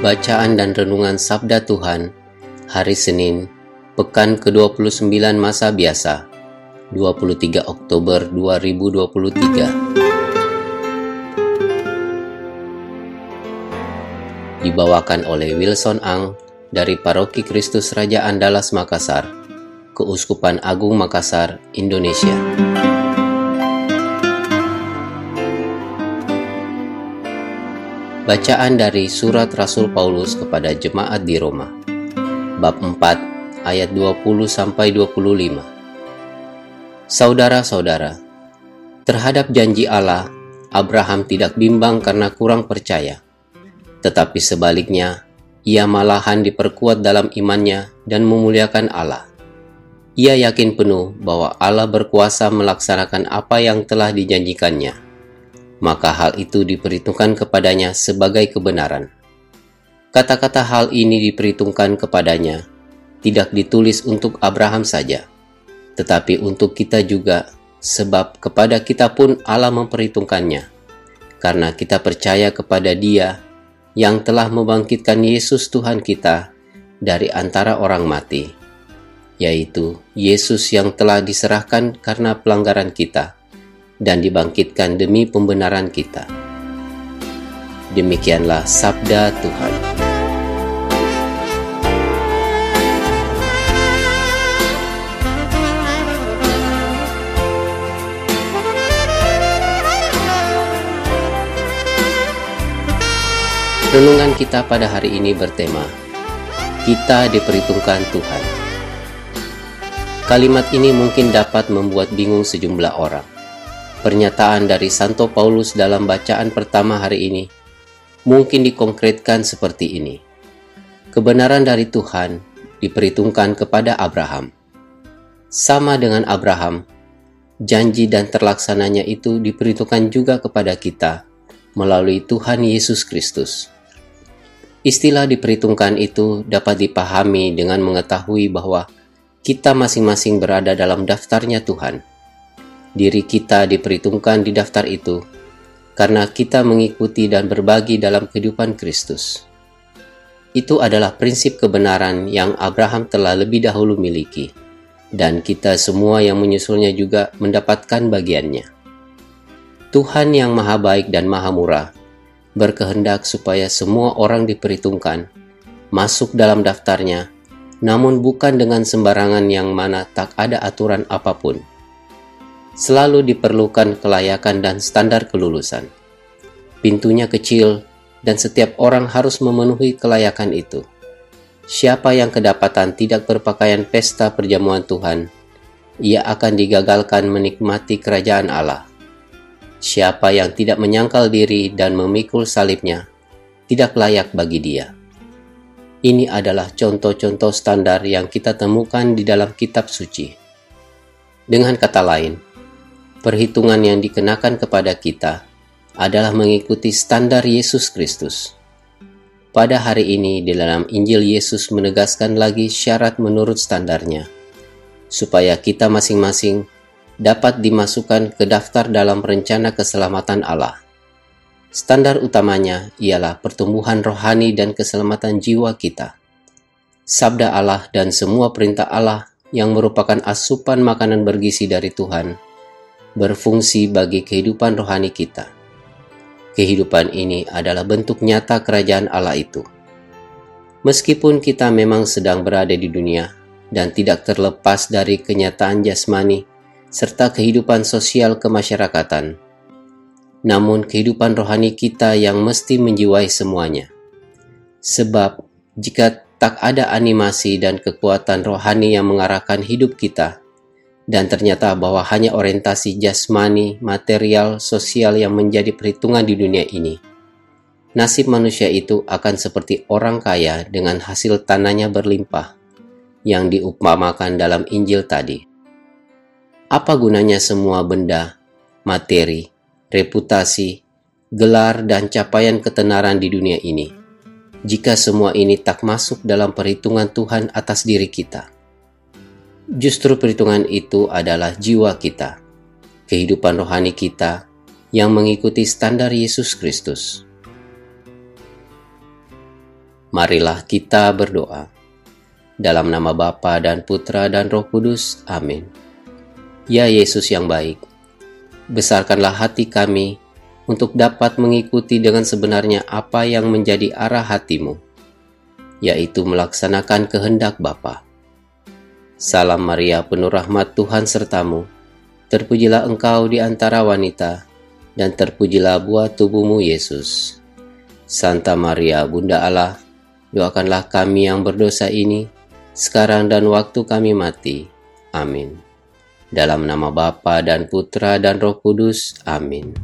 Bacaan dan Renungan Sabda Tuhan Hari Senin, Pekan ke-29 Masa Biasa 23 Oktober 2023 Dibawakan oleh Wilson Ang dari Paroki Kristus Raja Andalas Makassar, Keuskupan Agung Makassar, Indonesia. Bacaan dari Surat Rasul Paulus kepada Jemaat di Roma Bab 4 ayat 20 sampai 25 Saudara-saudara, terhadap janji Allah, Abraham tidak bimbang karena kurang percaya. Tetapi sebaliknya, ia malahan diperkuat dalam imannya dan memuliakan Allah. Ia yakin penuh bahwa Allah berkuasa melaksanakan apa yang telah dijanjikannya maka hal itu diperhitungkan kepadanya sebagai kebenaran. Kata-kata hal ini diperhitungkan kepadanya tidak ditulis untuk Abraham saja, tetapi untuk kita juga, sebab kepada kita pun Allah memperhitungkannya, karena kita percaya kepada Dia yang telah membangkitkan Yesus Tuhan kita dari antara orang mati, yaitu Yesus yang telah diserahkan karena pelanggaran kita dan dibangkitkan demi pembenaran kita. Demikianlah sabda Tuhan. Renungan kita pada hari ini bertema Kita diperhitungkan Tuhan. Kalimat ini mungkin dapat membuat bingung sejumlah orang Pernyataan dari Santo Paulus dalam bacaan pertama hari ini mungkin dikonkretkan seperti ini. Kebenaran dari Tuhan diperhitungkan kepada Abraham. Sama dengan Abraham, janji dan terlaksananya itu diperhitungkan juga kepada kita melalui Tuhan Yesus Kristus. Istilah diperhitungkan itu dapat dipahami dengan mengetahui bahwa kita masing-masing berada dalam daftarnya Tuhan diri kita diperhitungkan di daftar itu karena kita mengikuti dan berbagi dalam kehidupan Kristus. Itu adalah prinsip kebenaran yang Abraham telah lebih dahulu miliki, dan kita semua yang menyusulnya juga mendapatkan bagiannya. Tuhan yang Maha Baik dan Maha Murah berkehendak supaya semua orang diperhitungkan, masuk dalam daftarnya, namun bukan dengan sembarangan yang mana tak ada aturan apa pun selalu diperlukan kelayakan dan standar kelulusan. Pintunya kecil, dan setiap orang harus memenuhi kelayakan itu. Siapa yang kedapatan tidak berpakaian pesta perjamuan Tuhan, ia akan digagalkan menikmati kerajaan Allah. Siapa yang tidak menyangkal diri dan memikul salibnya, tidak layak bagi dia. Ini adalah contoh-contoh standar yang kita temukan di dalam kitab suci. Dengan kata lain, perhitungan yang dikenakan kepada kita adalah mengikuti standar Yesus Kristus. Pada hari ini di dalam Injil Yesus menegaskan lagi syarat menurut standarnya, supaya kita masing-masing dapat dimasukkan ke daftar dalam rencana keselamatan Allah. Standar utamanya ialah pertumbuhan rohani dan keselamatan jiwa kita. Sabda Allah dan semua perintah Allah yang merupakan asupan makanan bergizi dari Tuhan berfungsi bagi kehidupan rohani kita. Kehidupan ini adalah bentuk nyata kerajaan Allah itu. Meskipun kita memang sedang berada di dunia dan tidak terlepas dari kenyataan jasmani serta kehidupan sosial kemasyarakatan, namun kehidupan rohani kita yang mesti menjiwai semuanya. Sebab jika tak ada animasi dan kekuatan rohani yang mengarahkan hidup kita, dan ternyata bahwa hanya orientasi jasmani, material, sosial yang menjadi perhitungan di dunia ini. Nasib manusia itu akan seperti orang kaya dengan hasil tanahnya berlimpah, yang diupamakan dalam Injil tadi. Apa gunanya semua benda, materi, reputasi, gelar, dan capaian ketenaran di dunia ini, jika semua ini tak masuk dalam perhitungan Tuhan atas diri kita? Justru perhitungan itu adalah jiwa kita, kehidupan rohani kita yang mengikuti standar Yesus Kristus. Marilah kita berdoa. Dalam nama Bapa dan Putra dan Roh Kudus. Amin. Ya Yesus yang baik, besarkanlah hati kami untuk dapat mengikuti dengan sebenarnya apa yang menjadi arah hatimu, yaitu melaksanakan kehendak Bapa Salam Maria penuh rahmat Tuhan sertamu. Terpujilah engkau di antara wanita, dan terpujilah buah tubuhmu Yesus. Santa Maria Bunda Allah, doakanlah kami yang berdosa ini, sekarang dan waktu kami mati. Amin. Dalam nama Bapa dan Putra dan Roh Kudus. Amin.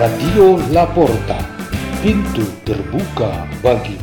Radio Laporta, pintu terbuka bagi